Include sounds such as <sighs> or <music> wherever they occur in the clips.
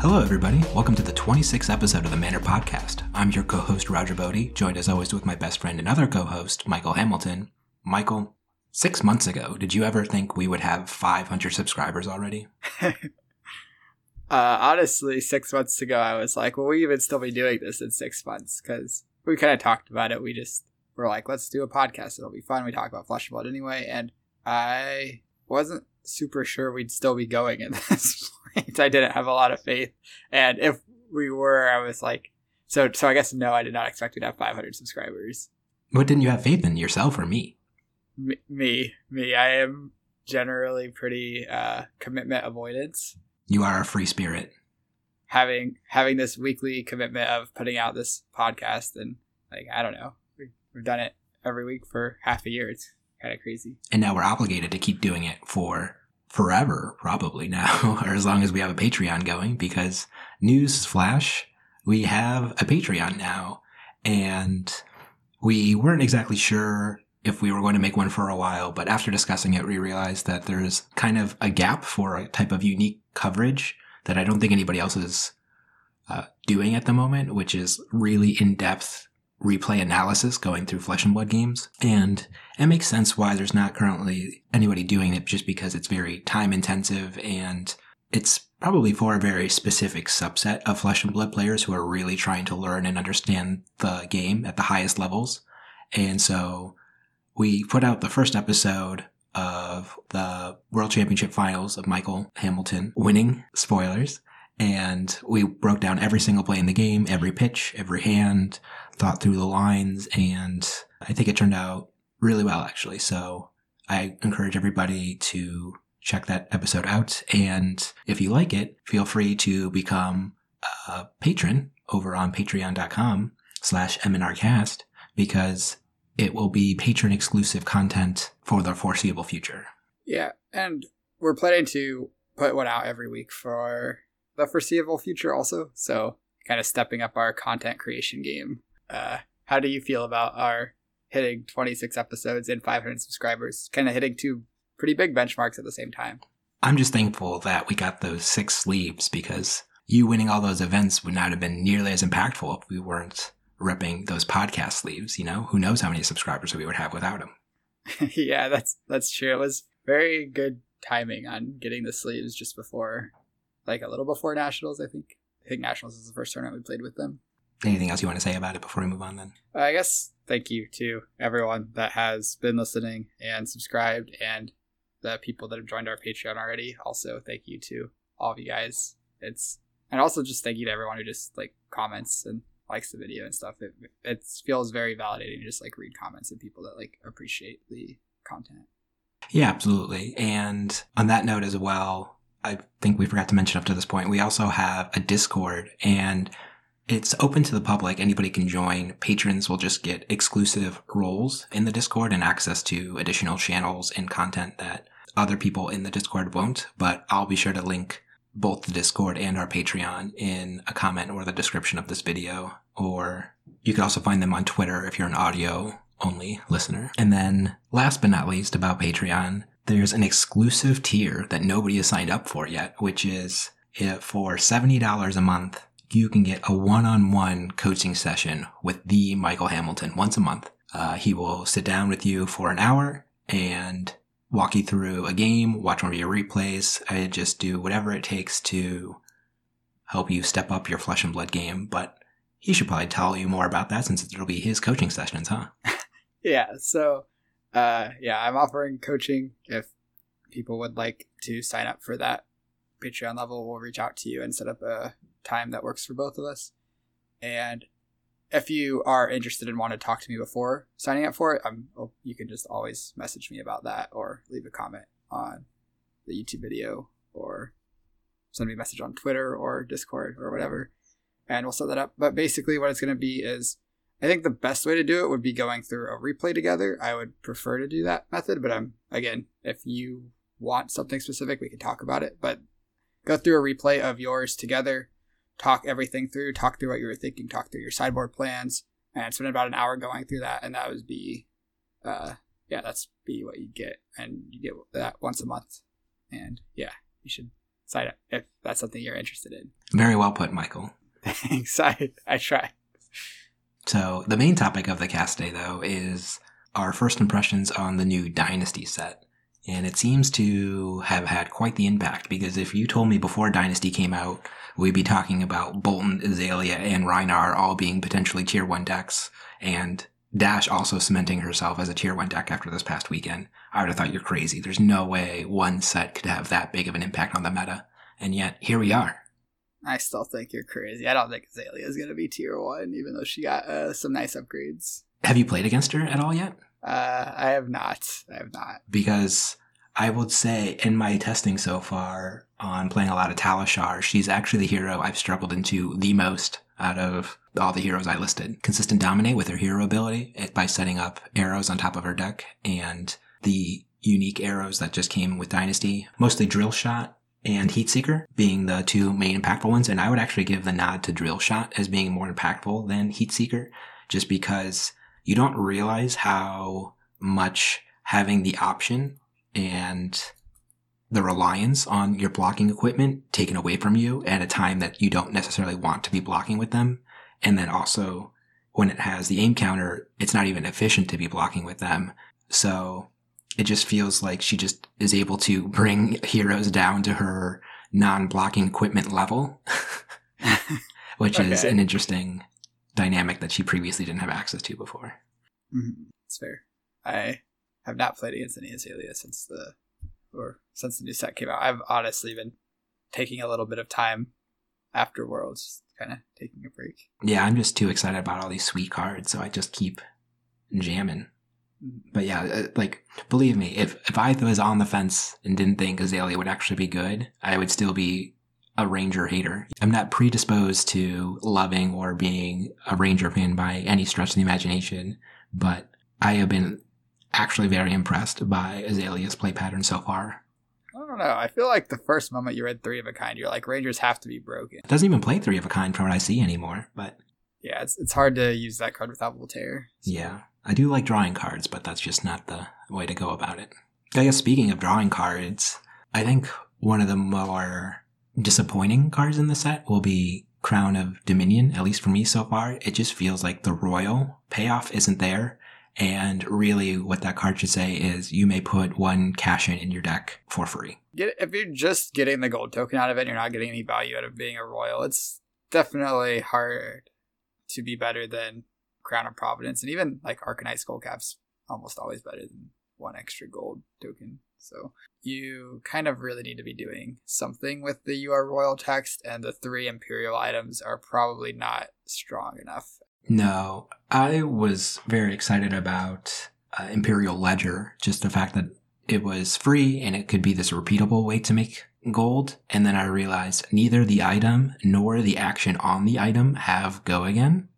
Hello, everybody. Welcome to the 26th episode of the Manner Podcast. I'm your co host, Roger Bodee, joined as always with my best friend and other co host, Michael Hamilton. Michael, six months ago, did you ever think we would have 500 subscribers already? <laughs> uh, honestly, six months ago, I was like, will we even still be doing this in six months? Because we kind of talked about it. We just were like, let's do a podcast. It'll be fun. We talk about Flesh and Blood anyway. And I wasn't super sure we'd still be going at <laughs> this point. I didn't have a lot of faith. And if we were, I was like, so, so I guess no, I did not expect to have 500 subscribers. What didn't you have faith in, yourself or me? Me, me. me. I am generally pretty uh, commitment avoidance. You are a free spirit. Having having this weekly commitment of putting out this podcast and like I don't know, we, we've done it every week for half a year. It's kind of crazy. And now we're obligated to keep doing it for forever, probably now, <laughs> or as long as we have a Patreon going, because news flash, we have a Patreon now. And we weren't exactly sure if we were going to make one for a while, but after discussing it, we realized that there's kind of a gap for a type of unique coverage that I don't think anybody else is uh, doing at the moment, which is really in depth replay analysis going through flesh and blood games. And it makes sense why there's not currently anybody doing it just because it's very time intensive and it's probably for a very specific subset of flesh and blood players who are really trying to learn and understand the game at the highest levels. And so we put out the first episode of the World Championship Finals of Michael Hamilton winning. Spoilers. And we broke down every single play in the game, every pitch, every hand, thought through the lines, and I think it turned out really well, actually. So I encourage everybody to check that episode out. And if you like it, feel free to become a patron over on patreon.com slash mnrcast because it will be patron exclusive content for the foreseeable future. Yeah. And we're planning to put one out every week for the foreseeable future also. So kind of stepping up our content creation game. Uh, how do you feel about our hitting 26 episodes and 500 subscribers? Kind of hitting two pretty big benchmarks at the same time. I'm just thankful that we got those six sleeves because you winning all those events would not have been nearly as impactful if we weren't ripping those podcast sleeves. You know, who knows how many subscribers we would have without them. <laughs> yeah, that's that's true. It was very good timing on getting the sleeves just before like a little before Nationals, I think. I think Nationals is the first tournament we played with them. Anything else you want to say about it before we move on then? Uh, I guess thank you to everyone that has been listening and subscribed and the people that have joined our Patreon already. Also, thank you to all of you guys. It's and also just thank you to everyone who just like comments and likes the video and stuff. It it feels very validating to just like read comments and people that like appreciate the content. Yeah, absolutely. And on that note as well, I think we forgot to mention up to this point, we also have a Discord and it's open to the public. Anybody can join. Patrons will just get exclusive roles in the Discord and access to additional channels and content that other people in the Discord won't. But I'll be sure to link both the Discord and our Patreon in a comment or the description of this video. Or you can also find them on Twitter if you're an audio only listener. And then last but not least about Patreon, there's an exclusive tier that nobody has signed up for yet, which is eh, for $70 a month, you can get a one-on-one coaching session with the Michael Hamilton once a month. Uh, he will sit down with you for an hour and walk you through a game, watch one of your replays, and just do whatever it takes to help you step up your flesh and blood game. But he should probably tell you more about that since it'll be his coaching sessions, huh? <laughs> yeah. So uh, yeah, I'm offering coaching. If people would like to sign up for that Patreon level, we'll reach out to you and set up a time that works for both of us. And if you are interested and want to talk to me before signing up for it, I'm, you can just always message me about that or leave a comment on the YouTube video or send me a message on Twitter or Discord or whatever, and we'll set that up. But basically, what it's going to be is I think the best way to do it would be going through a replay together. I would prefer to do that method, but I'm again, if you want something specific, we can talk about it. But go through a replay of yours together, talk everything through, talk through what you were thinking, talk through your sideboard plans, and spend about an hour going through that. And that would be, uh, yeah, that's be what you get, and you get that once a month. And yeah, you should sign up if that's something you're interested in. Very well put, Michael. <laughs> Thanks. I, I try. So the main topic of the cast day, though, is our first impressions on the new Dynasty set. And it seems to have had quite the impact because if you told me before Dynasty came out, we'd be talking about Boltyn, Azalea, and Rhinar all being potentially tier 1 decks, and Dash also cementing herself as a tier 1 deck after this past weekend, I would have thought you're crazy. There's no way one set could have that big of an impact on the meta. And yet, here we are. I still think you're crazy. I don't think Azalea is going to be tier 1, even though she got uh, some nice upgrades. Have you played against her at all yet? Uh, I have not. I have not. Because I would say in my testing so far on playing a lot of Talishar, she's actually the hero I've struggled into the most out of all the heroes I listed. Consistent dominate with her hero ability by setting up arrows on top of her deck and the unique arrows that just came with Dynasty, mostly Drill Shot and Heat Seeker being the two main impactful ones. And I would actually give the nod to Drill Shot as being more impactful than Heat Seeker just because you don't realize how much having the option and the reliance on your blocking equipment taken away from you at a time that you don't necessarily want to be blocking with them. And then also when it has the aim counter, it's not even efficient to be blocking with them. So it just feels like she just is able to bring <laughs> heroes down to her non-blocking equipment level, <laughs> which okay. is an interesting dynamic that she previously didn't have access to before. Mm-hmm. It's fair. I have not played against any Azalea since the or since the new set came out. I've honestly been taking a little bit of time after Worlds, kind of taking a break. Yeah, I'm just too excited about all these sweet cards, so I just keep jamming. Mm-hmm. But yeah, uh, like believe me, if if I was on the fence and didn't think Azalea would actually be good, I would still be a Ranger hater. I'm not predisposed to loving or being a Ranger fan by any stretch of the imagination, but I have been actually very impressed by Azalea's play pattern so far. I don't know. I feel like the first moment you read Three of a Kind, you're like, Rangers have to be broken. It doesn't even play Three of a Kind from what I see anymore, but. Yeah, it's, it's hard to use that card without Voltaire. So. Yeah. I do like drawing cards, but that's just not the way to go about it. I guess speaking of drawing cards, I think one of the more disappointing cards in the set will be Crown of Dominion, at least for me so far. It just feels like the royal payoff isn't there. And really, what that card should say is you may put one cash in in your deck for free. If you're just getting the gold token out of it, you're not getting any value out of being a royal. It's definitely hard to be better than Crown of Providence, and even like Arcanite Skullcap's almost always better than one extra gold token. So you kind of really need to be doing something with the UR Royal text, and the three Imperial items are probably not strong enough no, I was very excited about uh, Imperial Ledger, just the fact that it was free and it could be this repeatable way to make gold. And then I realized neither the item nor the action on the item have go again.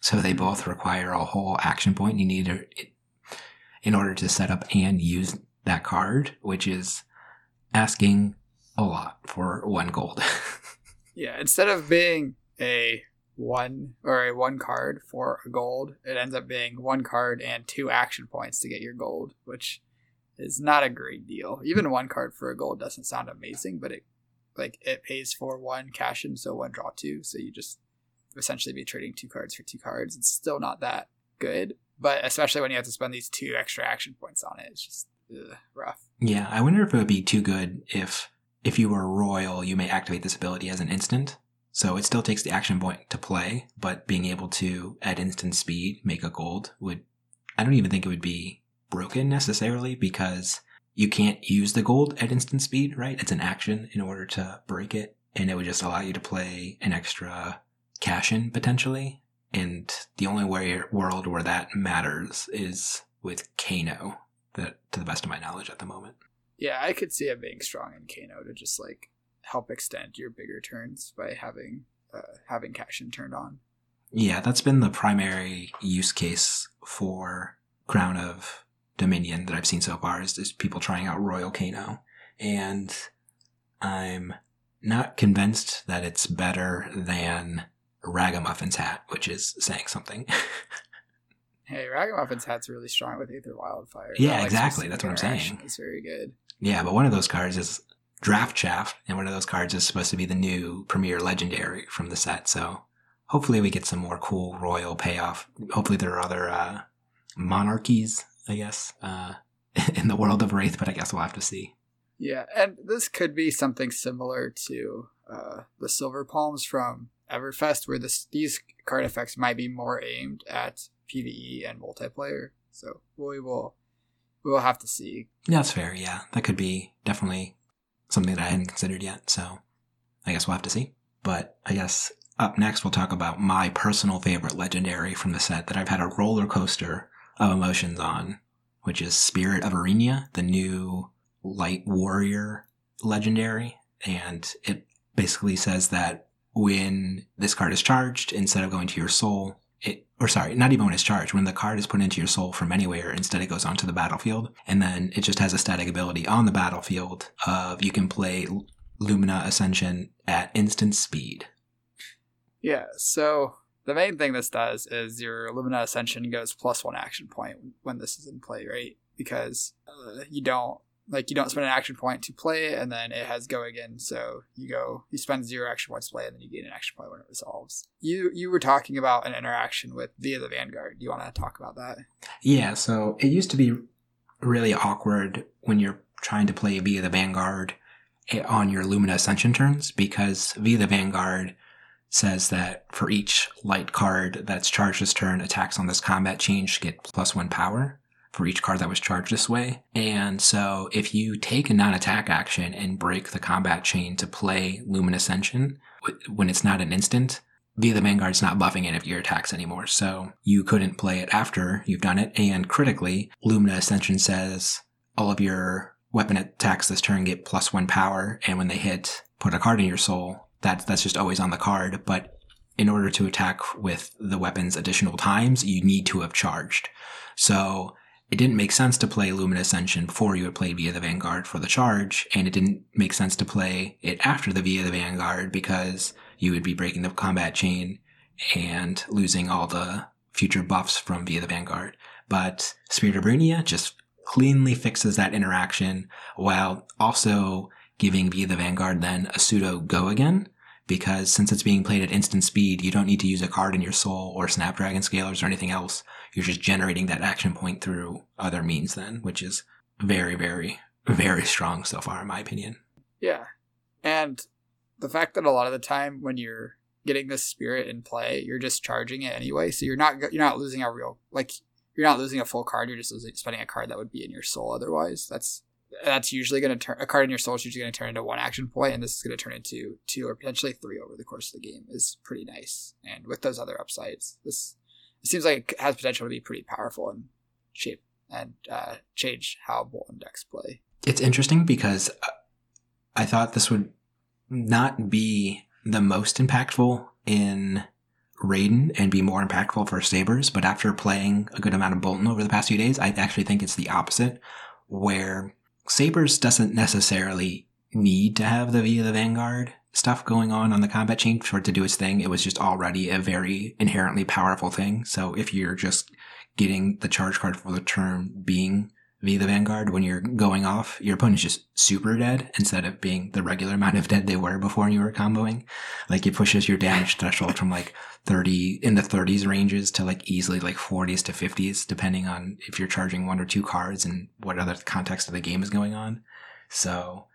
So they both require a whole action point you need in order to set up and use that card, which is asking a lot for one gold. <laughs> yeah, instead of being a one or a one card for a gold. It ends up being one card and two action points to get your gold, which is not a great deal. Even one card for a gold doesn't sound amazing, but it like it pays for one cash in, so one draw two. So you just essentially be trading two cards for two cards. It's still not that good, but especially when you have to spend these two extra action points on it, it's just ugh, rough. Yeah, I wonder if it would be too good if if you were royal, you may activate this ability as an instant so it still takes the action point to play, but being able to, at instant speed, make a gold would, I don't even think it would be broken necessarily because you can't use the gold at instant speed, right? It's an action in order to break it. And it would just allow you to play an extra cash in potentially. And the only way world where that matters is with Kano, that to the best of my knowledge at the moment. Yeah, I could see it being strong in Kano to just like help extend your bigger turns by having uh, having cash in turned on. Yeah, that's been the primary use case for Crown of Dominion that I've seen so far is just people trying out Royal Kano. And I'm not convinced that it's better than Ragamuffin's hat, which is saying something. <laughs> hey, Ragamuffin's hat's really strong with Aether Wildfire. Yeah, like exactly. That's what I'm saying. It's very good. Yeah, but one of those cards is Draft Chaff, and one of those cards is supposed to be the new Premier Legendary from the set. So hopefully we get some more cool royal payoff. Hopefully there are other uh, monarchies, I guess, uh, <laughs> in the world of Rathe, but I guess we'll have to see. Yeah, and this could be something similar to uh, the Silver Palms from Everfest, where this, these card effects might be more aimed at PVE and multiplayer. So we will we will have to see. Yeah, that's fair. Yeah, that could be definitely something that I hadn't considered yet. So I guess we'll have to see. But I guess up next we'll talk about my personal favorite legendary from the set that I've had a roller coaster of emotions on, which is Spirit of Eirina, the new light warrior legendary. And it basically says that when this card is charged, instead of going to your soul, or sorry, not even when it's charged, when the card is put into your soul from anywhere, instead it goes onto the battlefield. And then it just has a static ability on the battlefield of you can play Lumina Ascension at instant speed. Yeah, so the main thing this does is your Lumina Ascension goes plus one action point when this is in play, right? Because uh, you don't like you don't spend an action point to play it, and then it has go again. So you go, you spend zero action points to play, and then you gain an action point when it resolves. You you were talking about an interaction with V of the Vanguard. Do you want to talk about that? Yeah. So it used to be really awkward when you're trying to play V of the Vanguard eh, on your Lumina Ascension turns because V of the Vanguard says that for each light card that's charged this turn, attacks on this combat change get plus one power for each card that was charged this way. And so if you take a non-attack action and break the combat chain to play Lumina Ascension, when it's not an instant, V of the Vanguard's not buffing any of your attacks anymore. So you couldn't play it after you've done it. And critically, Lumina Ascension says all of your weapon attacks this turn get plus one power. And when they hit, put a card in your soul. That's, that's just always on the card. But in order to attack with the weapons additional times, you need to have charged. So it didn't make sense to play Lumina Ascension before you had played V of the Vanguard for the charge, and it didn't make sense to play it after the V of the Vanguard because you would be breaking the combat chain and losing all the future buffs from V of the Vanguard. But Spirit of Eirina just cleanly fixes that interaction while also giving V of the Vanguard then a pseudo go again because since it's being played at instant speed, you don't need to use a card in your soul or Snapdragon scalers or anything else. You're just generating that action point through other means then, which is very, very, very strong so far, in my opinion. Yeah. And the fact that a lot of the time when you're getting this spirit in play, you're just charging it anyway. So you're not you're not losing a real like you're not losing a full card. You're just losing, spending a card that would be in your soul otherwise. That's that's usually going to turn a card in your soul is usually going to turn into one action point, and this is going to turn into two or potentially three over the course of the game. is pretty nice, and with those other upsides, this it seems like it has potential to be pretty powerful and shape and uh, change how Boltyn decks play. It's interesting because I thought this would not be the most impactful in Raydn and be more impactful for Sabers, but after playing a good amount of Boltyn over the past few days, I actually think it's the opposite, where Sabers doesn't necessarily need to have the V of the Vanguard stuff going on on the combat chain for it to do its thing. It was just already a very inherently powerful thing. So if you're just getting the charge card for the turn being V of the Vanguard, when you're going off, your opponent's just super dead instead of being the regular amount of dead they were before you were comboing. Like it pushes your damage threshold from like 30 in the 30s ranges to like easily like 40s to 50s, depending on if you're charging one or two cards and what other context of the game is going on. So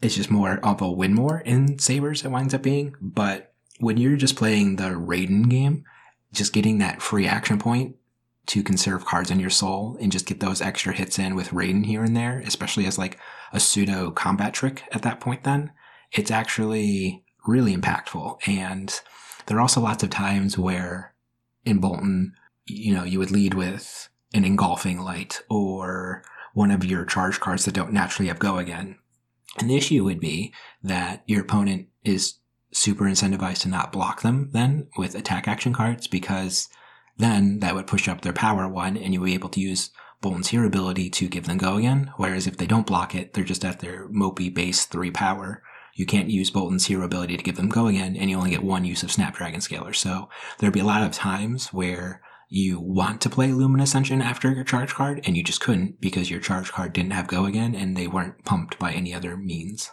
it's just more of a win more in Sabers, it winds up being. But when you're just playing the Raydn game, just getting that free action point to conserve cards in your soul and just get those extra hits in with Raydn here and there, especially as like a pseudo combat trick at that point, then it's actually really impactful. And there are also lots of times where in Boltyn, you know, you would lead with an engulfing light or one of your charge cards that don't naturally have go again. And the issue would be that your opponent is super incentivized to not block them then with attack action cards because then that would push up their power one and you'll be able to use Boltyn's hero ability to give them go again. Whereas if they don't block it, they're just at their mopey base three power. You can't use Boltyn's hero ability to give them go again and you only get one use of Snapdragon Scaler. So there'd be a lot of times where you want to play Lumina Ascension after your charge card, and you just couldn't because your charge card didn't have Go again, and they weren't pumped by any other means.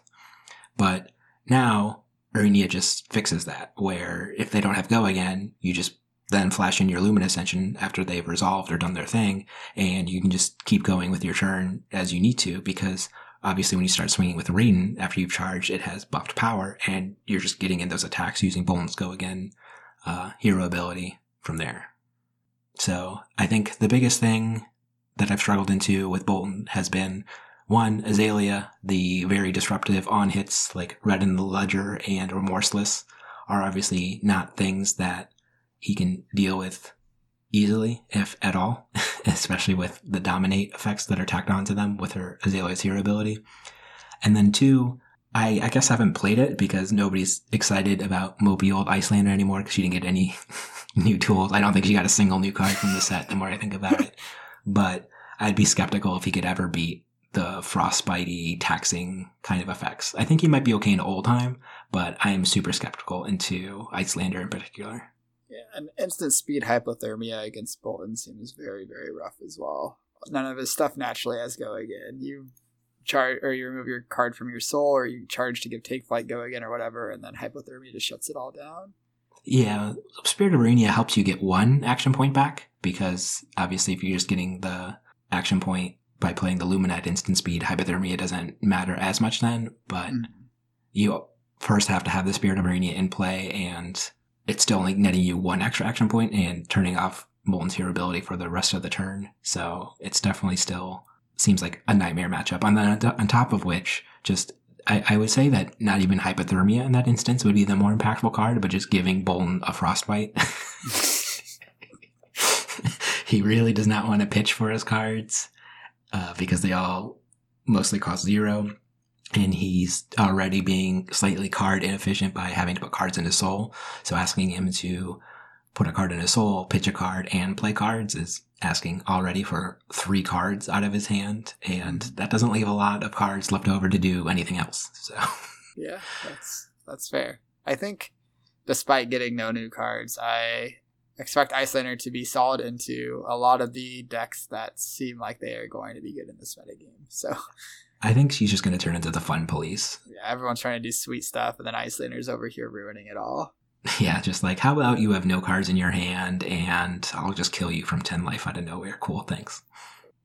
But now, Eirina just fixes that, where if they don't have Go again, you just then flash in your Lumina Ascension after they've resolved or done their thing, and you can just keep going with your turn as you need to because obviously when you start swinging with Raydn after you've charged, it has buffed power, and you're just getting in those attacks using Boltyn's Go Again uh, hero ability from there. So I think the biggest thing that I've struggled into with Boltyn has been one, Azalea, the very disruptive on hits like Red in the Ledger and Remorseless are obviously not things that he can deal with easily, if at all, <laughs> especially with the dominate effects that are tacked onto them with her Azalea's hero ability. And then two, I, I guess I haven't played it because nobody's excited about Mopey Old Iyslander anymore because she didn't get any <laughs> new tools. I don't think she got a single new card from the set the more I think about it. But I'd be skeptical if he could ever beat the frostbitey taxing kind of effects. I think he might be okay in Oldhim, but I am super skeptical into Iyslander in particular. Yeah, and instant speed hypothermia against Boltyn seems very, very rough as well. None of his stuff naturally has go again. You charge or you remove your card from your soul or you charge to give take flight go again or whatever, and then hypothermia just shuts it all down. Yeah, Spirit of Eirina helps you get one action point back because obviously if you're just getting the action point by playing the Luminite instant speed, hypothermia doesn't matter as much then, but mm-hmm. you first have to have the Spirit of Eirina in play and it's still only netting you one extra action point and turning off Boltyn's hero ability for the rest of the turn. So it's definitely still seems like a nightmare matchup. On the, on top of which, just I, I, would say that not even hypothermia in that instance would be the more impactful card, but just giving Boltyn a frostbite. <laughs> he really does not want to pitch for his cards uh, because they all mostly cost zero and he's already being slightly card inefficient by having to put cards in his soul. So asking him to put a card in his soul, pitch a card, and play cards is asking already for three cards out of his hand, and mm-hmm. that doesn't leave a lot of cards left over to do anything else. So yeah, that's that's fair. I think, despite getting no new cards, I expect Iyslander to be solid into a lot of the decks that seem like they are going to be good in this metagame. So <laughs> I think she's just going to turn into the fun police. Yeah, everyone's trying to do sweet stuff, and then Iyslander's over here ruining it all. <laughs> Yeah, just like, how about you have no cards in your hand, and I'll just kill you from 10 life out of nowhere. Cool, thanks.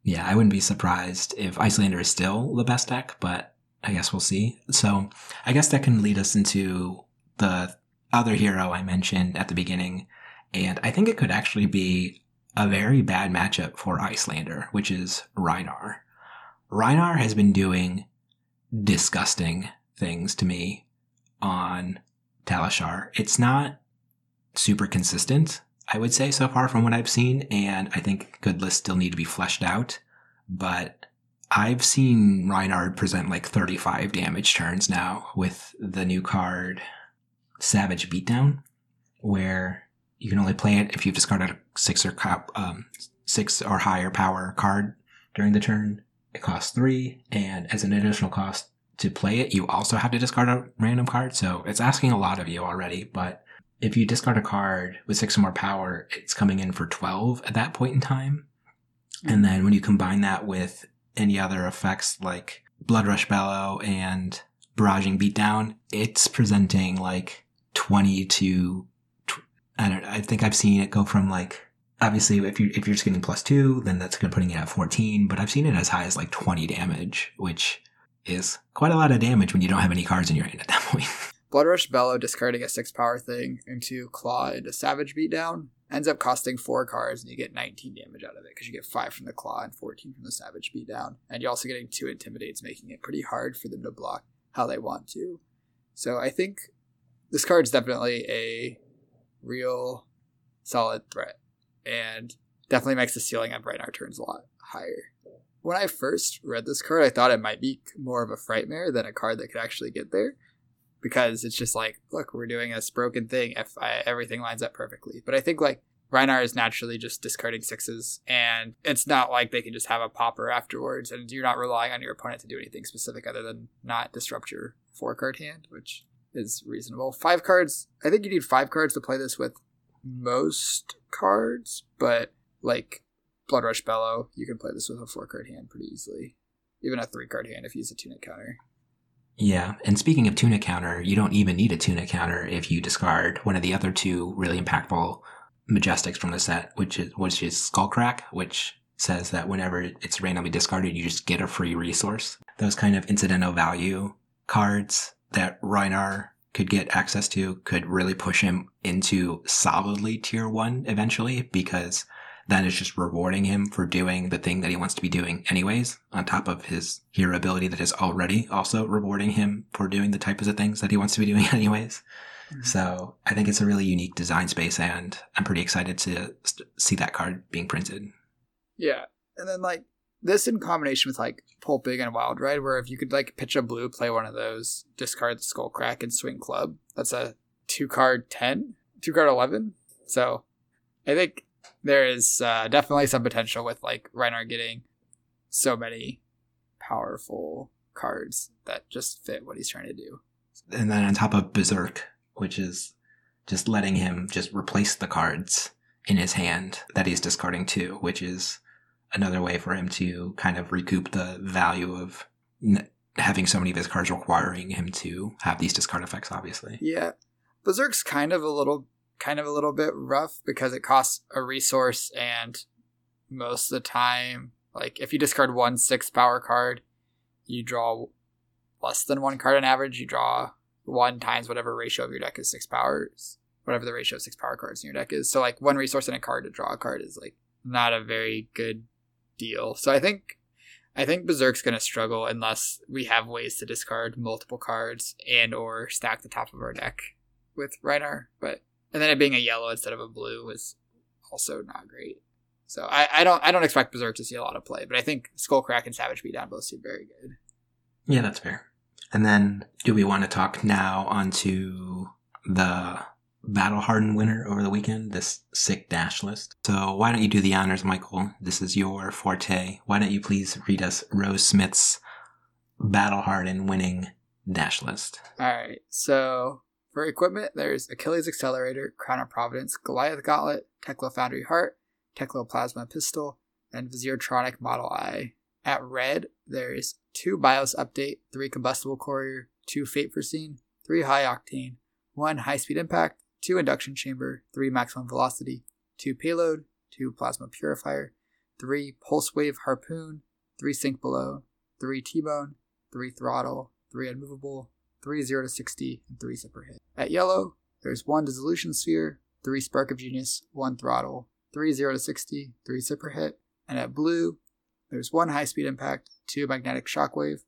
Yeah, I wouldn't be surprised if Iyslander is still the best deck, but I guess we'll see. So I guess that can lead us into the other hero I mentioned at the beginning, and I think it could actually be a very bad matchup for Iyslander, which is Rhinar. Rhinar has been doing disgusting things to me on Talishar. It's not super consistent, I would say, so far from what I've seen, and I think good lists still need to be fleshed out. But I've seen Rhinar present like 35 damage turns now with the new card Savage Beatdown, where you can only play it if you've discarded a six or um, six or higher power card during the turn. It costs three, and as an additional cost to play it, you also have to discard a random card. So it's asking a lot of you already. But if you discard a card with six or more power, it's coming in for 12 at that point in time. And then when you combine that with any other effects like Blood Rush Bellow and Barraging Beatdown, it's presenting like 20 to, I don't know, I think I've seen it go from like obviously if you if you're just getting plus two, then that's to putting it at 14. But I've seen it as high as like 20 damage, which is quite a lot of damage when you don't have any cards in your hand at that <laughs> point. Blood Rush Bellow discarding a six power thing into Claw into Savage Beatdown ends up costing four cards and you get 19 damage out of it because you get five from the Claw and 14 from the Savage Beatdown. And you're also getting two Intimidates, making it pretty hard for them to block how they want to. So I think this card's definitely a real solid threat and definitely makes the ceiling on Rhinar turns a lot higher. When I first read this card, I thought it might be more of a Frightmare than a card that could actually get there. Because it's just like, look, we're doing this broken thing if I, everything lines up perfectly. But I think like Rhinar is naturally just discarding sixes, and it's not like they can just have a popper afterwards, and you're not relying on your opponent to do anything specific other than not disrupt your four card hand, which is reasonable. Five cards, I think you need five cards to play this with most cards, but like Blood Rush Bellow, you can play this with a four card hand pretty easily. Even a three card hand if you use a Tunic counter. Yeah, and speaking of Tunic counter, you don't even need a Tunic counter if you discard one of the other two really impactful majestics from the set, which is which is Skullcrack, which says that whenever it's randomly discarded, you just get a free resource. Those kind of incidental value cards that Rhinar could get access to could really push him into solidly tier one eventually because that is just rewarding him for doing the thing that he wants to be doing anyways, on top of his hero ability that is already also rewarding him for doing the types of things that he wants to be doing <laughs> anyways. Mm-hmm. So I think it's a really unique design space and I'm pretty excited to st- see that card being printed. Yeah. And then like this in combination with like Pulping and Wild Ride, where if you could like pitch a blue, play one of those, discard the Skull Crack and swing club. That's a two card 10, two card 11. So I think there is uh, definitely some potential with like Rhinar getting so many powerful cards that just fit what he's trying to do. And then on top of Berserk, which is just letting him just replace the cards in his hand that he's discarding too, which is another way for him to kind of recoup the value of n- having so many of his cards requiring him to have these discard effects, obviously. Yeah. Berserk's kind of a little kind of a little bit rough because it costs a resource and most of the time like if you discard one six power card you draw less than one card on average you draw one times whatever ratio of your deck is six powers whatever the ratio of six power cards in your deck is so like one resource and a card to draw a card is like not a very good deal so i think i think berserk's going to struggle unless we have ways to discard multiple cards and or stack the top of our deck with Rhinar, but and then it being a yellow instead of a blue was also not great. So I, I don't I don't expect Berserk to see a lot of play, but I think Skullcrack and Savage Beatdown both seem very good. Yeah, that's fair. And then do we want to talk now onto the battle hardened winner over the weekend, this sick dash list. So why don't you do the honors, Michael? This is your forte. Why don't you please read us Rose Smith's battle hardened winning dash list? All right. So for equipment, there's Achilles Accelerator, Crown of Providence, Goliath Gauntlet, Teklo Foundry Heart, Teklo Plasma Pistol, and Viziertronic Model I. At red, there's two BIOS Update, three Combustible Courier, two Fate Foreseen, three High Octane, one High Speed Impact, two Induction Chamber, three Maximum Velocity, two Payload, two Plasma Purifier, three Pulse Wave Harpoon, three Sink Below, three T-Bone, three Throttle, three Unmovable, 3 0 to 60, and 3 Zipper Hit. At yellow, there's 1 Dissolution Sphere, 3 Spark of Genius, 1 Throttle, 3 0 to 60, 3 Zipper Hit. And at blue, there's 1 High Speed Impact, 2 Magnetic Shockwave,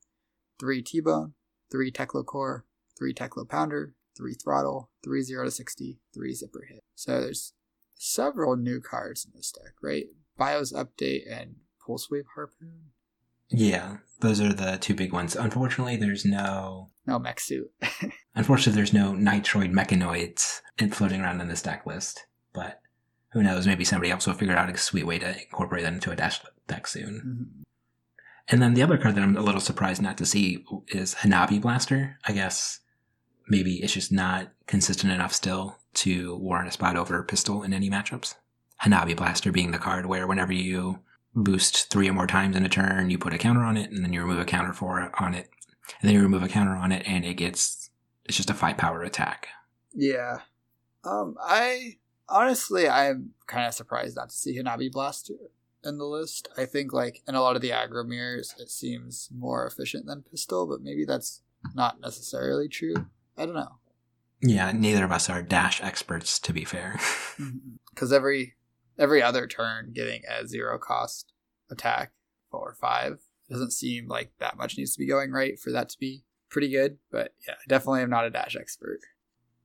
3 T-Bone, 3 Teklo Core, 3 Teklo Pounder, 3 Throttle, three zero to 60, 3 Zipper Hit. So there's several new cards in this deck, right? BIOS Update and Pulse Wave Harpoon. Yeah, those are the two big ones. Unfortunately, there's no no mech suit. <laughs> unfortunately, there's no Nitro Mechanoids floating around in this deck list. But who knows? Maybe somebody else will figure out a sweet way to incorporate that into a dash deck soon. Mm-hmm. And then the other card that I'm a little surprised not to see is Hanabi Blaster. I guess maybe it's just not consistent enough still to warrant a spot over pistol in any matchups. Hanabi Blaster being the card where whenever you boost three or more times in a turn, you put a counter on it, and then you remove a counter for on it, and then you remove a counter on it, and it gets it's just a five power attack. Yeah, um, I honestly I'm kind of surprised not to see Hanabi Blaster in the list. I think like in a lot of the aggro mirrors, it seems more efficient than pistol, but maybe that's not necessarily true. I don't know. Yeah, neither of us are dash experts, to be fair. <laughs> Mm-hmm. Because every every other turn getting a zero cost attack for five doesn't seem like that much needs to be going right for that to be pretty good. But yeah, definitely I'm not a dash expert.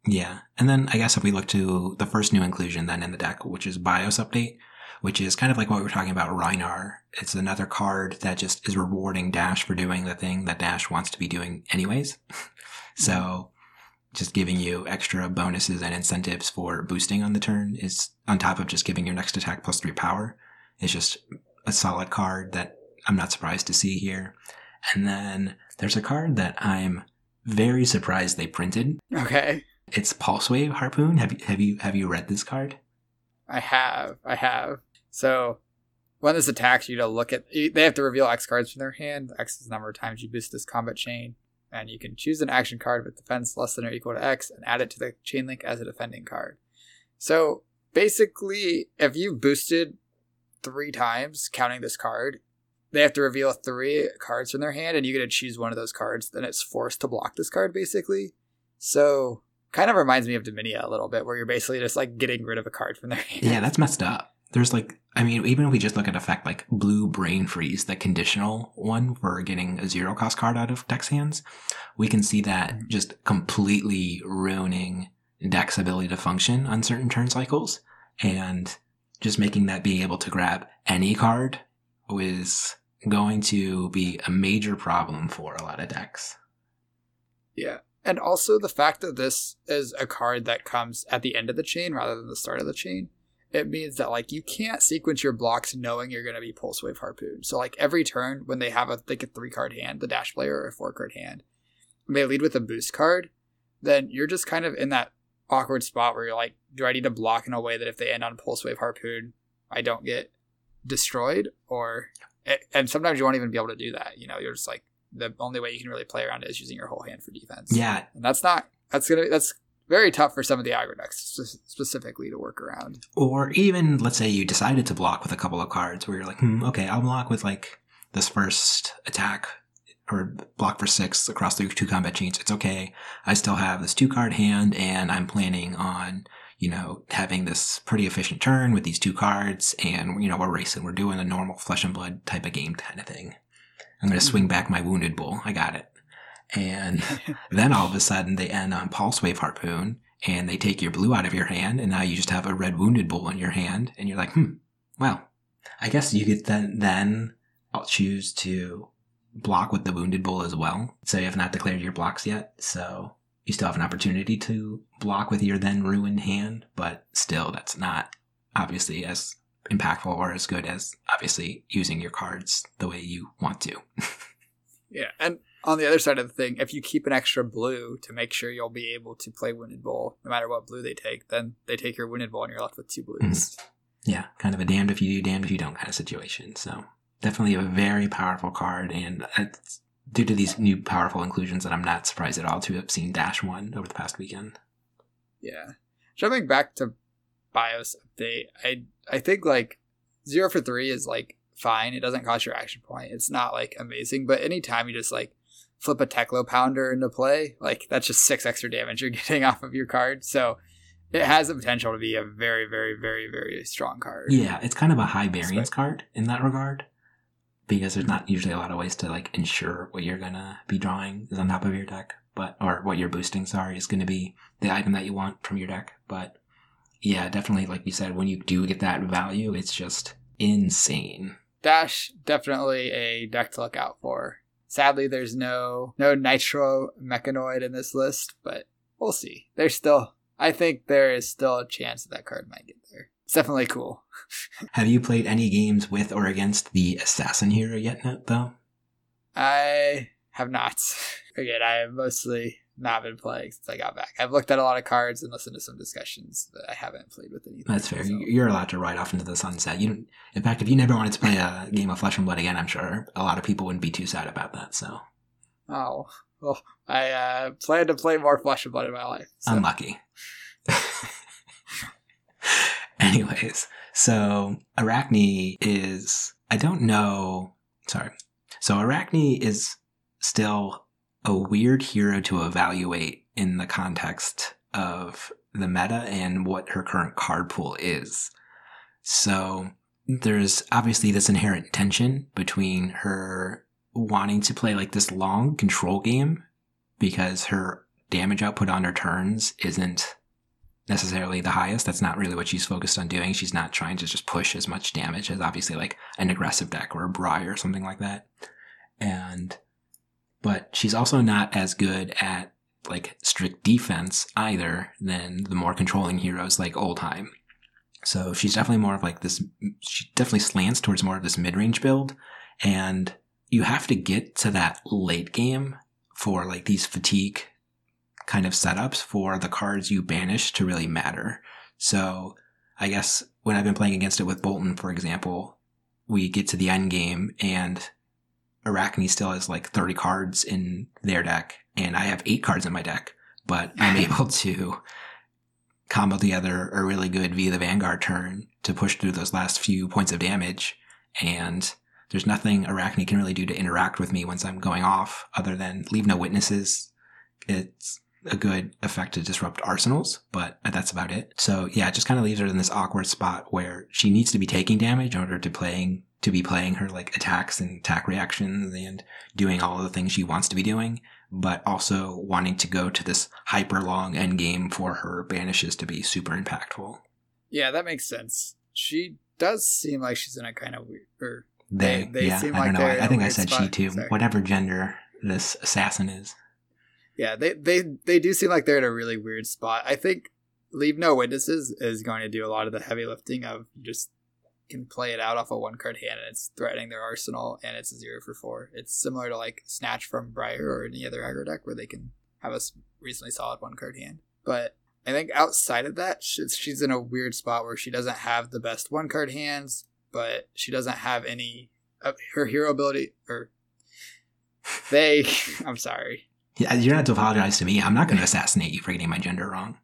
Yeah. And then I guess if we look to the first new inclusion then in the deck, which is BIOS update, which is kind of like what we were talking about Rhinar. It's another card that just is rewarding Dash for doing the thing that Dash wants to be doing anyways. <laughs> so just giving you extra bonuses and incentives for boosting on the turn is on top of just giving your next attack plus three power. It's just a solid card that I'm not surprised to see here. And then there's a card that I'm very surprised they printed. Okay. It's Pulse Wave Harpoon. Have you have you have you read this card? I have. I have. So when this attacks you to look at they have to reveal X cards from their hand. X is the number of times you boost this combat chain. And you can choose an action card with defense less than or equal to X and add it to the chain link as a defending card. So basically, if you've boosted three times, counting this card, they have to reveal three cards from their hand, and you get to choose one of those cards. Then it's forced to block this card, basically. So kind of reminds me of Dominia a little bit, where you're basically just like getting rid of a card from their <laughs> hand. Yeah, that's messed up. There's like, I mean, even if we just look at effect like blue brain freeze, the conditional one for getting a zero cost card out of Deck's hands, we can see that mm-hmm. just completely ruining Deck's ability to function on certain turn cycles and just making that being able to grab any card was going to be a major problem for a lot of decks. Yeah. And also the fact that this is a card that comes at the end of the chain rather than the start of the chain, it means that like you can't sequence your blocks knowing you're going to be Pulse Wave Harpoon. So like every turn when they have a like a three card hand, the dash player or a four card hand, and they lead with a boost card, then you're just kind of in that awkward spot where you're like, do I need to block in a way that if they end on Pulse Wave Harpoon, I don't get destroyed? Or and sometimes you won't even be able to do that. You know, you're just like the only way you can really play around it is using your whole hand for defense. Yeah, and that's not that's gonna be that's very tough for some of the aggro decks specifically to work around. Or even let's say you decided to block with a couple of cards where you're like, hmm, okay, I'll block with like this first attack or block for six across the two combat chains. It's okay. I still have this two card hand and I'm planning on, you know, having this pretty efficient turn with these two cards and, you know, we're racing. We're doing a normal flesh and blood type of game kind of thing. I'm going to swing back my wounded bull. I got it. And <laughs> then all of a sudden they end on Pulse Wave Harpoon and they take your blue out of your hand and now you just have a red wounded bull in your hand and you're like, hmm, well, I guess you could then, then I'll choose to block with the wounded bull as well. So you have not declared your blocks yet. So you still have an opportunity to block with your then ruined hand, but still that's not obviously as impactful or as good as obviously using your cards the way you want to. <laughs> yeah, and on the other side of the thing, if you keep an extra blue to make sure you'll be able to play Wounded Bull, no matter what blue they take, then they take your Wounded Bull and you're left with two blues. Mm. Yeah, kind of a damned if you do, damned if you don't kind of situation. So definitely a very powerful card, and it's due to these new powerful inclusions that I'm not surprised at all to have seen Dash won over the past weekend. Yeah, jumping back to BIOS update, I I think like zero for three is like fine. It doesn't cost your action point. It's not like amazing, but anytime you just like flip a Teklo Pounder into play, like that's just six extra damage you're <laughs> getting off of your card. So it has the potential to be a very, very, very, very strong card. Yeah, it's kind of a high variance card in that regard because there's not usually a lot of ways to like ensure what you're gonna be drawing is on top of your deck, but or what you're boosting. Sorry, is going to be the item that you want from your deck. But yeah, definitely, like you said, when you do get that value, it's just insane. Dash definitely a deck to look out for. Sadly, there's no no Nitro Mechanoid in this list, but we'll see. There's still, I think there is still a chance that that card might get there. It's definitely cool. <laughs> Have you played any games with or against the Assassin hero yet, though? I have not. <laughs> Again, I am mostly not been playing since I got back. I've looked at a lot of cards and listened to some discussions, but I haven't played with anything. That's fair. So. You're allowed to ride off into the sunset. You, in fact, if you never wanted to play a game of Flesh and Blood again, I'm sure a lot of people wouldn't be too sad about that. So. Oh well, I uh, plan to play more Flesh and Blood in my life. So. Unlucky. <laughs> Anyways, so Arakni is. I don't know. Sorry. So Arakni is still a weird hero to evaluate in the context of the meta and what her current card pool is. So there's obviously this inherent tension between her wanting to play like this long control game because her damage output on her turns isn't necessarily the highest. That's not really what she's focused on doing. She's not trying to just push as much damage as obviously like an aggressive deck or a Briar or something like that. And but she's also not as good at like strict defense either than the more controlling heroes like Oldhim. So she's definitely more of like this, she definitely slants towards more of this mid range build. And you have to get to that late game for like these fatigue kind of setups for the cards you banish to really matter. So I guess when I've been playing against it with Bolton, for example, we get to the end game and Arakni still has like 30 cards in their deck and I have eight cards in my deck, but I'm <laughs> able to combo together a really good V of the Vanguard turn to push through those last few points of damage. And there's nothing Arakni can really do to interact with me once I'm going off other than leave no witnesses. It's a good effect to disrupt arsenals, but that's about it. So yeah, it just kind of leaves her in this awkward spot where she needs to be taking damage in order to playing to be playing her like attacks and attack reactions and doing all of the things she wants to be doing, but also wanting to go to this hyper long end game for her banishes to be super impactful. Yeah, that makes sense. She does seem like she's in a kind of weird. Or They, they yeah, seem I like don't know. I a think I said she too. Sorry. Whatever gender this assassin is. yeah, they they they do seem like they're in a really weird spot. I think leave no witnesses is going to do a lot of the heavy lifting of just can play it out off a one card hand and it's threatening their arsenal and it's a zero for four. It's similar to like snatch from Briar or any other aggro deck where they can have a reasonably solid one card hand. But I think outside of that, she's, she's in a weird spot where she doesn't have the best one card hands, but she doesn't have any of her hero ability or <laughs> they. I'm sorry. Yeah, you don't have to apologize to me. I'm not going to assassinate you for getting my gender wrong.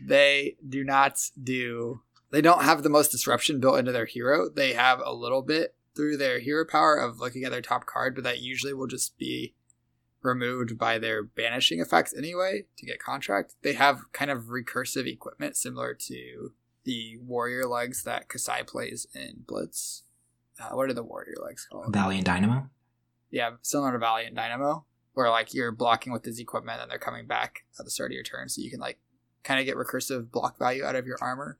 they do not do they don't have the most disruption built into their hero they have a little bit through their hero power of looking at their top card but that usually will just be removed by their banishing effects anyway to get contract they have kind of recursive equipment similar to the warrior legs that Kassai plays in blitz uh, what are the warrior legs called Valiant Dynamo. yeah, similar to Valiant Dynamo, where like you're blocking with this equipment and they're coming back at the start of your turn, so you can like kind of get recursive block value out of your armor.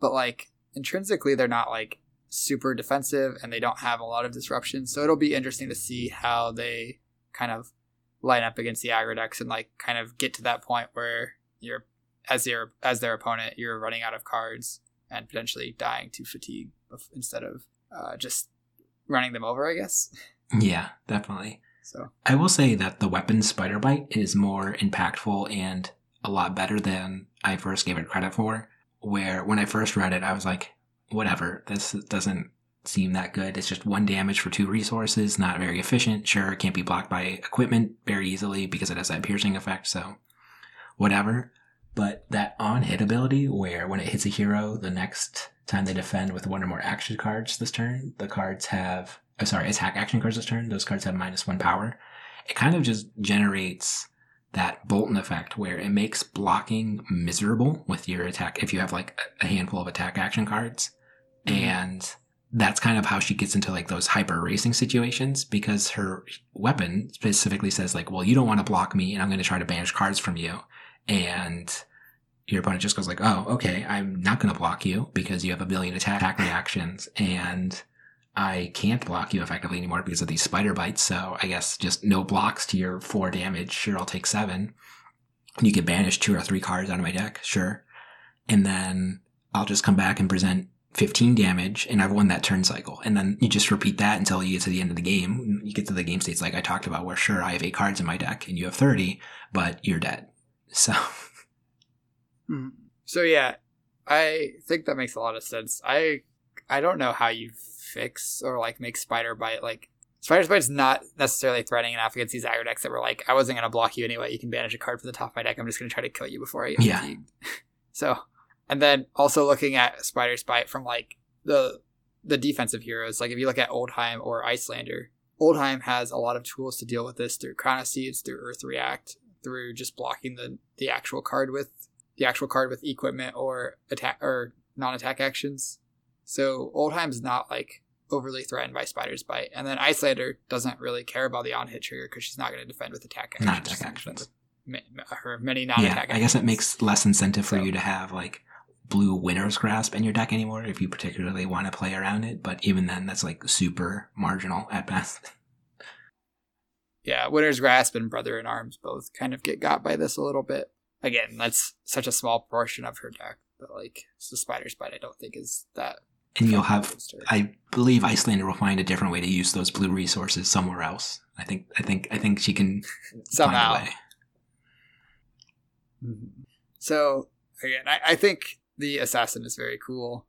But like intrinsically, they're not like super defensive and they don't have a lot of disruption. So it'll be interesting to see how they kind of line up against the aggro decks and like kind of get to that point where you're as your as their opponent, you're running out of cards and potentially dying to fatigue instead of uh, just running them over, I guess. Yeah, definitely. So I will say that the weapon Spider Bite is more impactful and a lot better than I first gave it credit for. Where when I first read it, I was like, whatever, this doesn't seem that good. It's just one damage for two resources, not very efficient. Sure, it can't be blocked by equipment very easily because it has that piercing effect, so whatever. But that on hit ability, where when it hits a hero, the next time they defend with one or more action cards this turn, the cards have, oh, sorry, attack action cards this turn, those cards have minus one power. It kind of just generates that Boltyn effect where it makes blocking miserable with your attack if you have like a handful of attack action cards. Mhm. And that's kind of how she gets into like those hyper racing situations because her weapon specifically says like, well, you don't want to block me and I'm going to try to banish cards from you. And your opponent just goes like, oh, okay, I'm not going to block you because you have a billion attack reactions and I can't block you effectively anymore because of these spider bites. So I guess just no blocks to your four damage. Sure, I'll take seven. You can banish two or three cards out of my deck. Sure. And then I'll just come back and present 15 damage and I've won that turn cycle. And then you just repeat that until you get to the end of the game. You get to the game states like I talked about where sure, I have eight cards in my deck and you have 30, but you're dead. <laughs> So hmm. So yeah, I think that makes a lot of sense. I I don't know how you fix or like make spider bite like spider bite's not necessarily threatening enough against these aggro decks that were like I wasn't gonna block you anyway. You can banish a card from the top of my deck. I'm just gonna try to kill you before I get Yeah. fatigued. <laughs> so and then also looking at spider's bite from like the the defensive heroes. Like if you look at Oldhim or Iyslander, Oldhim has a lot of tools to deal with this through Chrono Seeds, through Earth React, through just blocking the the actual card with the actual card with equipment or attack or non-attack actions. So Oldhim's not like overly threatened by Spider's Bite, and then Iyslander doesn't really care about the on-hit trigger because she's not going to defend with attack actions. Not attack actions. Her many yeah, non-attack. Yeah, I guess it makes less incentive for So- you to have like blue winner's grasp in your deck anymore if you particularly want to play around it. But even then, that's like super marginal at best. <laughs> yeah, winner's Grasp and Brother in Arms both kind of get got by this a little bit. Again, that's such a small portion of her deck, but like the Spider's Bite, I don't think is that. And you'll have. I believe Iyslander will find a different way to use those blue resources somewhere else. I think I think I think she can somehow. <laughs> find a way. Mhm. So again, I, I think the assassin is very cool,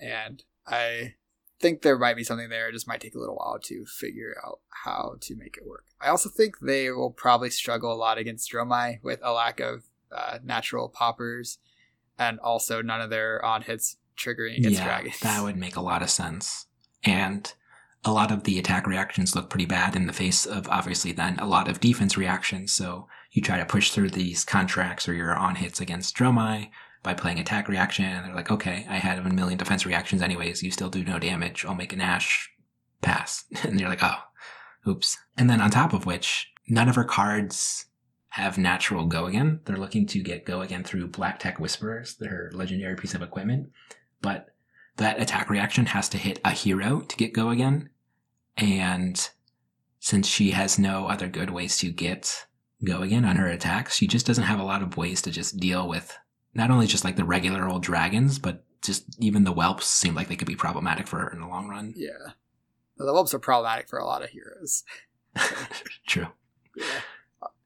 and I think there might be something there. It just might take a little while to figure out how to make it work. I also think they will probably struggle a lot against Dromai with a lack of uh, natural poppers, and also none of their on hits triggering against yeah, dragons. that would make a lot of sense. And a lot of the attack reactions look pretty bad in the face of obviously then a lot of defense reactions. So you try to push through these contracts or your on hits against Dromai by playing attack reaction, and they're like, okay, I had a million defense reactions anyways. You still do no damage. I'll make an Ash pass. <laughs> and you're like, oh, oops. And then on top of which, none of her cards have natural go again. They're looking to get go again through Blacktek Whisperers, their legendary piece of equipment. But that attack reaction has to hit a hero to get go again. And since she has no other good ways to get go again on her attacks, she just doesn't have a lot of ways to just deal with not only just like the regular old dragons, but just even the whelps seem like they could be problematic for her in the long run. yeah, the whelps are problematic for a lot of heroes. <laughs> True. Yeah.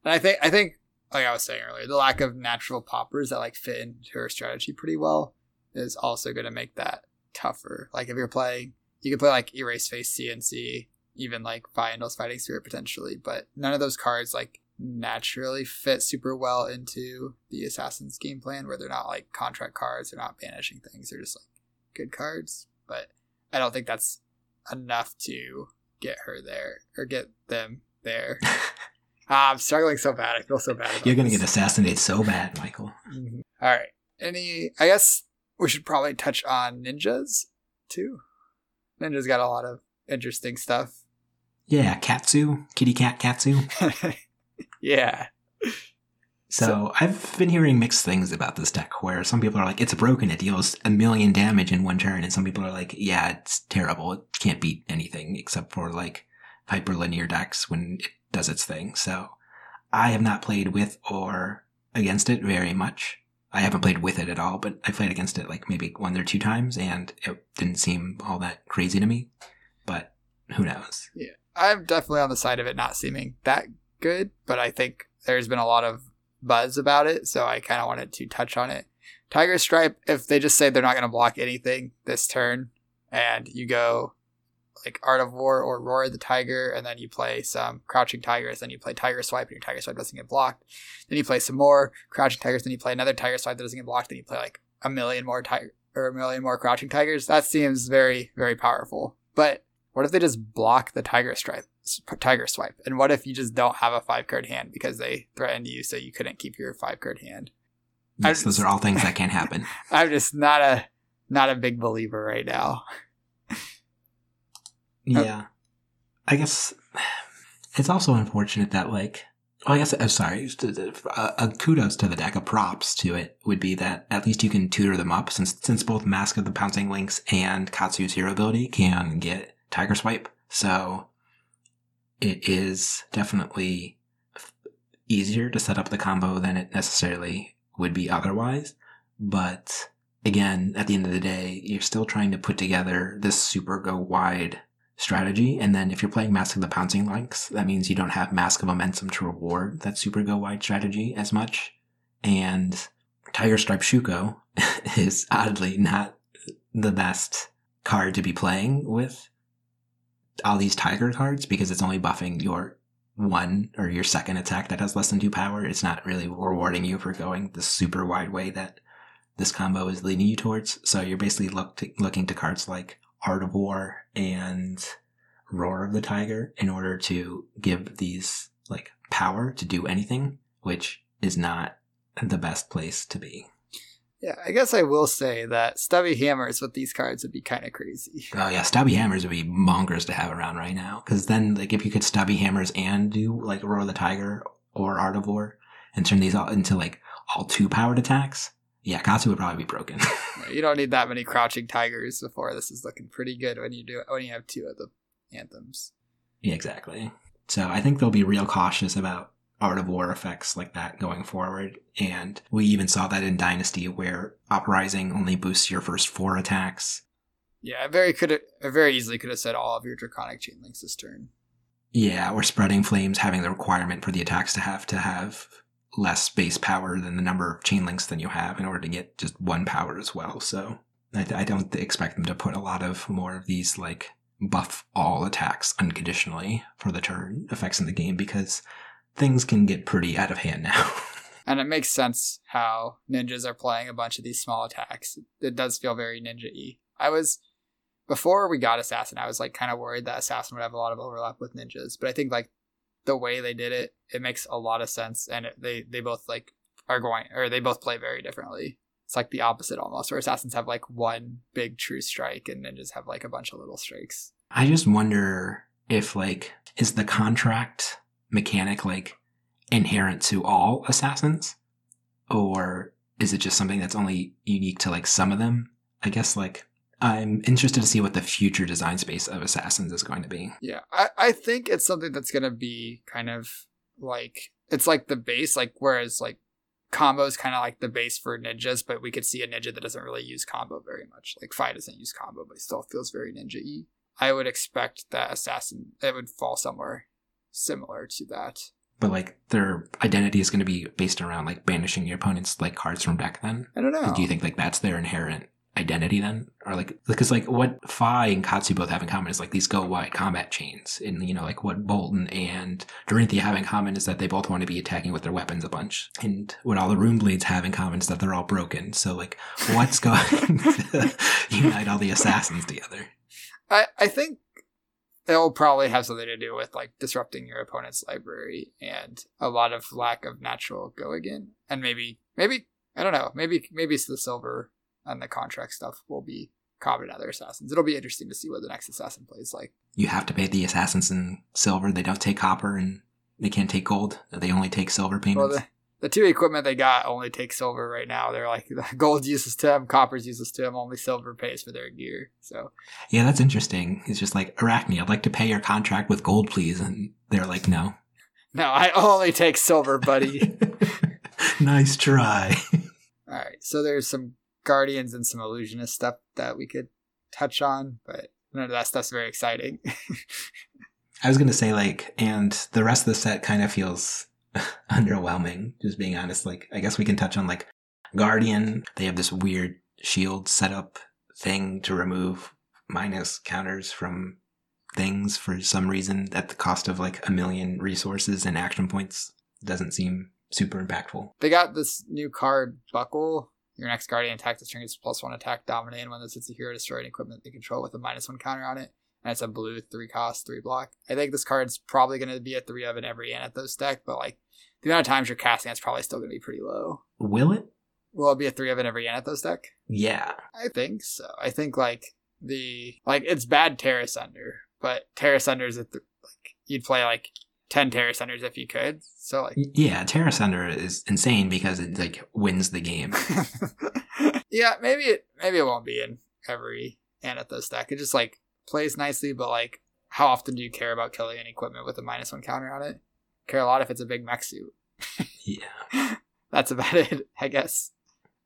And I think I think like I was saying earlier, the lack of natural poppers that like fit into her strategy pretty well is also going to make that tougher. Like if you're playing, you could play like Erase Face CNC, even like Fyendal's Fighting Spirit potentially, but none of those cards like naturally fit super well into the Assassin's game plan where they're not like contract cards, they're not banishing things, they're just like good cards. But I don't think that's enough to get her there or get them there. <laughs> Ah, I'm struggling so bad. I feel so bad. You're going to get assassinated so bad, Michael. Mhm. All right. Any? I guess we should probably touch on ninjas too. Ninjas got a lot of interesting stuff. Yeah, Katsu, kitty cat Katsu. <laughs> yeah. So, I've been hearing mixed things about this deck where some people are like, it's broken, it deals a million damage in one turn, and some people are like, yeah, it's terrible, it can't beat anything except for like hyperlinear decks when it does its thing. So I have not played with or against it very much. I haven't played with it at all, but I played against it like maybe one or two times and it didn't seem all that crazy to me. But who knows? Yeah, I'm definitely on the side of it not seeming that good, but I think there's been a lot of buzz about it, so I kind of wanted to touch on it. Tiger Stripe, if they just say they're not going to block anything this turn, and you go like Art of War or Roar of the Tiger, and then you play some Crouching Tigers, then you play Tiger Swipe, and your Tiger Swipe doesn't get blocked. Then you play some more Crouching Tigers, then you play another Tiger Swipe that doesn't get blocked, then you play like a million more Tiger or a million more Crouching Tigers. That seems very, very powerful. But what if they just block the Tiger Stripe? Tiger Swipe. And what if you just don't have a five card hand because they threatened you so you couldn't keep your five card hand? Yes, those are all things that can't happen. <laughs> I'm just not a not a big believer right now. Uh, yeah. I guess <sighs> it's also unfortunate that, like, well, I guess, I'm sorry, a, a uh, kudos to the deck, a props to it would be that at least you can tutor them up since, since both Mask of the Pouncing Lynx and Katsu's hero ability can get Tiger Swipe. So it is definitely easier to set up the combo than it necessarily would be otherwise. But again, at the end of the day, you're still trying to put together this super go wide strategy. And then if you're playing Mask of the Pouncing Lynx, that means you don't have Mask of Momentum to reward that super go wide strategy as much. And Tiger Stripe Shuko <laughs> is oddly not the best card to be playing with all these Tiger cards because it's only buffing your one or your second attack that has less than two power. It's not really rewarding you for going the super wide way that this combo is leading you towards. So you're basically look to, looking to cards like Art of War and Roar of the Tiger in order to give these like power to do anything, which is not the best place to be. Yeah, I guess I will say that stubby hammers with these cards would be kind of crazy. <laughs> Oh yeah, stubby hammers would be mongers to have around right now. Because then, like, if you could stubby hammers and do like Roar of the Tiger or Art of War and turn these all into like all two powered attacks, yeah, Katsu would probably be broken. <laughs> You don't need that many crouching tigers before this is looking pretty good when you do it when you have two of the anthems. yeah, exactly. So I think they'll be real cautious about Art of War effects like that going forward. And we even saw that in Dynasty where Uprising only boosts your first four attacks. Yeah, I very could I very easily could have said all of your draconic chain links this turn. Yeah, or Spreading Flames having the requirement for the attacks to have to have less base power than the number of chain links than you have in order to get just one power as well. So I, I don't expect them to put a lot of more of these like buff all attacks unconditionally for the turn effects in the game because things can get pretty out of hand now. <laughs> and it makes sense how ninjas are playing a bunch of these small attacks. It does feel very ninja y. I was before we got assassin, I was like kind of worried that assassin would have a lot of overlap with ninjas, but I think like the way they did it, it makes a lot of sense, and it, they they both like are going or they both play very differently. It's like the opposite almost, where assassins have like one big true strike and ninjas have like a bunch of little strikes. I just wonder if like is the contract mechanic like inherent to all assassins, or is it just something that's only unique to like some of them? I guess like I'm interested to see what the future design space of Assassins is going to be. Yeah, I, I think it's something that's going to be kind of like it's like the base, like whereas like combo is kind of like the base for ninjas, but we could see a ninja that doesn't really use combo very much. Like Fai doesn't use combo, but he still feels very ninja y. I would expect that Assassin it would fall somewhere similar to that. But like their identity is going to be based around like banishing your opponent's like cards from deck. Then I don't know. Do you think like that's their inherent identity then? Or like because like what Fai and Katsu both have in common is like these go wide combat chains and you know like what Boltyn and Dorinthia have in common is that they both want to be attacking with their weapons a bunch. And what all the rune blades have in common is that they're all broken. So like what's <laughs> going to <laughs> unite all the assassins together? I I think it'll probably have something to do with like disrupting your opponent's library and a lot of lack of natural go again and maybe maybe I don't know maybe maybe it's the silver and the contract stuff will be common in other assassins. It'll be interesting to see what the next assassin plays like. You have to pay the assassins in silver. They don't take copper and they can't take gold. They only take silver payments. Well, the, the two equipment they got only take silver right now. They're like <laughs> gold uses to them, copper's uses to them. Only silver pays for their gear. So yeah, that's interesting. It's just like Arakni. I'd like to pay your contract with gold, please, and they're like, no. <laughs> No, I only take silver, buddy. <laughs> nice try. All right, so there's some Guardians and some illusionist stuff that we could touch on, but none of that stuff's very exciting. I was gonna say like, and the rest of the set kind of feels <laughs> underwhelming. Just being honest, like I guess we can touch on like Guardian. They have this weird shield setup thing to remove minus counters from things for some reason at the cost of like a million resources and action points. Doesn't seem super impactful. They got this new card buckle your next guardian attack this turn gets plus one attack dominate, and when this hits a hero, destroy any equipment they control with a minus one counter on it. And it's a blue three cost, three block. I think this card's probably going to be a three of in every Anothos deck, but like the amount of times you're casting it's probably still going to be pretty low. Will it? Will it be a three of in every Anothos deck? Yeah. I think so. I think like the like it's bad Tear Asunder, but Tear Asunder is a th- like you'd play like 10 Tear Asunders if you could. So like Yeah, Tear Asunder is insane because it like wins the game. <laughs> yeah, maybe it maybe it won't be in every Anothos deck. It just like plays nicely, but like how often do you care about killing an equipment with a minus one counter on it? Care a lot if it's a big mech suit. yeah. <laughs> That's about it, I guess.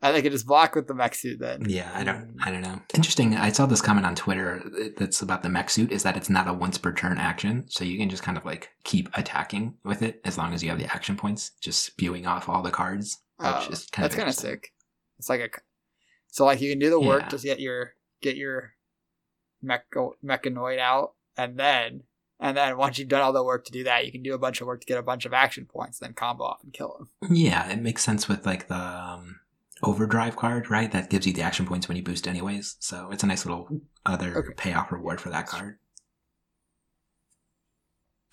I think it is block with the mech suit then. Yeah, I don't I don't know. Interesting. I saw this comment on Twitter that's about the mech suit is that it's not a once per turn action, so you can just kind of like keep attacking with it as long as you have the action points, just spewing off all the cards. Oh, that's kind of sick. It's like a so like you can do the work yeah. to get your get your mecha, mechanoid out, and then and then once you've done all the work to do that, you can do a bunch of work to get a bunch of action points, then combo off and kill them. Yeah, it makes sense with like the um, overdrive card, right? That gives you the action points when you boost anyways. So it's a nice little other okay. payoff reward for that card.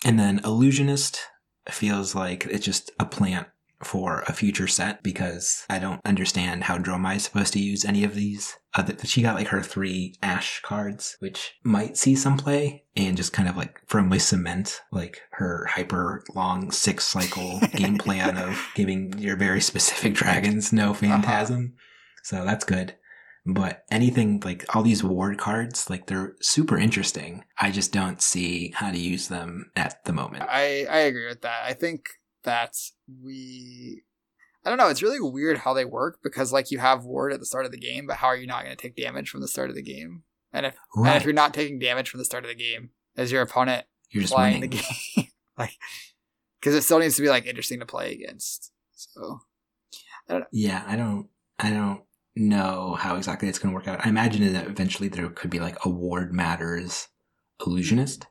And then illusionist feels like it's just a plant for a future set because I don't understand how Dromai is supposed to use any of these. Uh, she got like her three Ash cards, which might see some play and just kind of like firmly cement like her hyper long six cycle <laughs> game plan of giving your very specific dragons no uh-huh. phantasm. Uh-huh. So that's good. But anything like all these ward cards, like they're super interesting. I just don't see how to use them at the moment. I, I agree with that. I think that we I don't know, it's really weird how they work because like you have ward at the start of the game, but how are you not going to take damage from the start of the game? And if right. and if you're not taking damage from the start of the game, as your opponent you're just playing the <laughs> game, like because it still needs to be like interesting to play against. So Yeah, I don't I don't know how exactly it's gonna work out. I imagine that eventually there could be like a ward matters illusionist,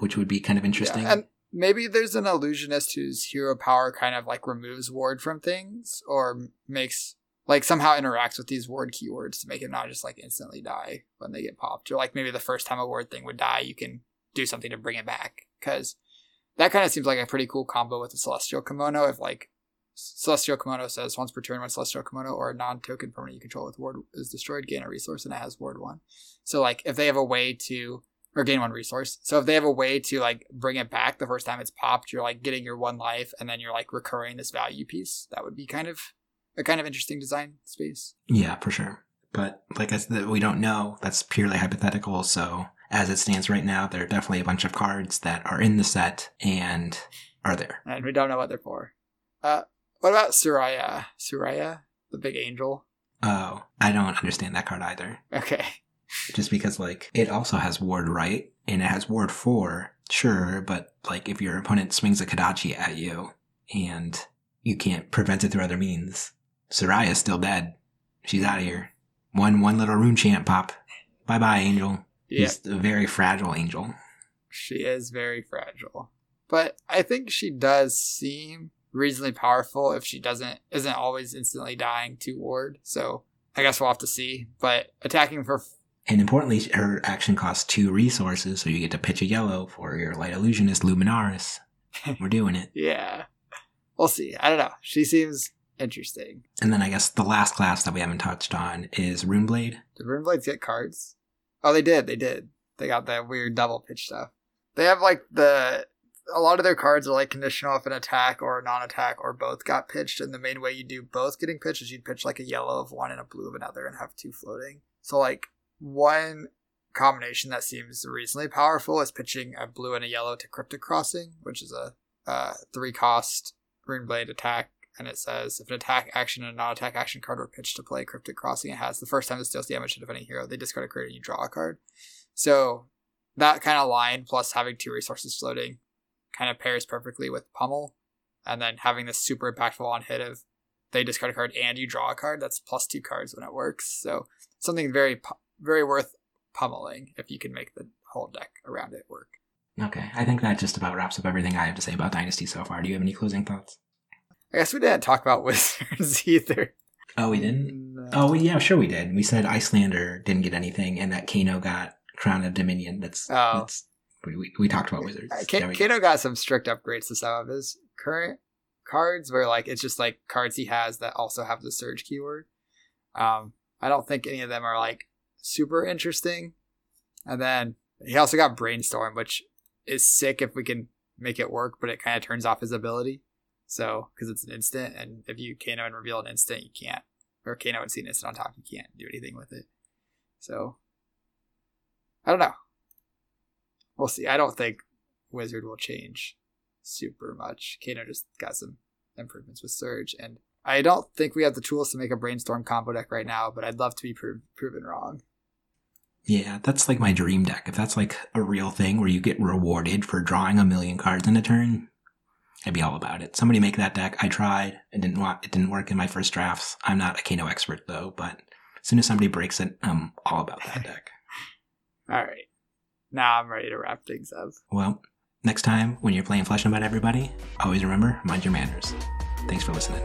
which would be kind of interesting. Yeah, and maybe there's an illusionist whose hero power kind of like removes ward from things or makes like somehow interacts with these ward keywords to make it not just like instantly die when they get popped. Or like maybe the first time a ward thing would die you can do something to bring it back. Because that kind of seems like a pretty cool combo with the celestial kimono if like celestial kimono says once per turn when celestial kimono or a non-token permanent you control with ward is destroyed gain a resource and it has ward one. So like if they have a way to or gain one resource. So if they have a way to like bring it back the first time it's popped, you're like getting your one life and then you're like recurring this value piece. That would be kind of a kind of interesting design space. Yeah, for sure. But like I said, we don't know. That's purely hypothetical. So as it stands right now, there are definitely a bunch of cards that are in the set and are there. And we don't know what they're for. Uh, what about Suraya? Suraya, the big angel. Oh, I don't understand that card either. Okay just because like it also has ward right and it has ward four, sure, but like if your opponent swings a Kodachi at you and you can't prevent it through other means, Suraya's still dead. She's out of here. One one little Runechant pop. Bye bye, Angel. Yeah. He's a very fragile angel. She is very fragile. But I think she does seem reasonably powerful if she doesn't isn't always instantly dying to ward. So I guess we'll have to see. But attacking for and importantly, her action costs two resources, so you get to pitch a yellow for your Light Illusionist Luminaris. <laughs> We're doing it. yeah. We'll see. I don't know. She seems interesting. And then I guess the last class that we haven't touched on is Runeblade. Did Runeblades get cards? Oh, they did. They did. They got that weird double pitch stuff. They have like the a lot of their cards are like conditional if an attack or a non-attack or both got pitched, and the main way you do both getting pitched is you'd pitch like a yellow of one and a blue of another and have two floating. So like one combination that seems reasonably powerful is pitching a blue and a yellow to Cryptic Crossing, which is a uh, three cost Runeblade attack. And it says if an attack action and a non attack action card were pitched to play Cryptic Crossing, it has the first time it deals damage to defending hero, they discard a card and you draw a card. So that kind of line plus having two resources floating kind of pairs perfectly with Pummel. And then having this super impactful on hit of they discard a card and you draw a card, that's plus two cards when it works. So something very very worth pummeling if you can make the whole deck around it work. Okay, I think that just about wraps up everything I have to say about Dynasty so far. Do you have any closing thoughts? I guess we didn't talk about <laughs> Wizards either. Oh, we didn't? No. Oh, yeah, sure we did. We said Iyslander didn't get anything and that Kano got Crown of Dominion. That's, oh. that's we, we talked about Wizards. Uh, K- Kano go. got some strict upgrades to some of his current cards where like it's just like cards he has that also have the surge keyword. Um, I don't think any of them are like super interesting. And then he also got Brainstorm, which is sick if we can make it work, but it kind of turns off his ability. So, because it's an instant, and if you Kano and reveal an instant, you can't, or Kano and see an instant on top, you can't do anything with it. So, I don't know. We'll see. I don't think Wizard will change super much. Kano just got some improvements with Surge, and I don't think we have the tools to make a brainstorm combo deck right now, but I'd love to be pro- proven wrong. Yeah, that's like my dream deck. If that's like a real thing where you get rewarded for drawing a million cards in a turn, I'd be all about it. Somebody make that deck. I tried. It didn't want. It didn't work in my first drafts. I'm not a Kano expert though, but as soon as somebody breaks it, I'm all about that deck. <laughs> all right. Now I'm ready to wrap things up. Well, next time when you're playing Flesh and About Everybody, always remember mind your manners. Thanks for listening.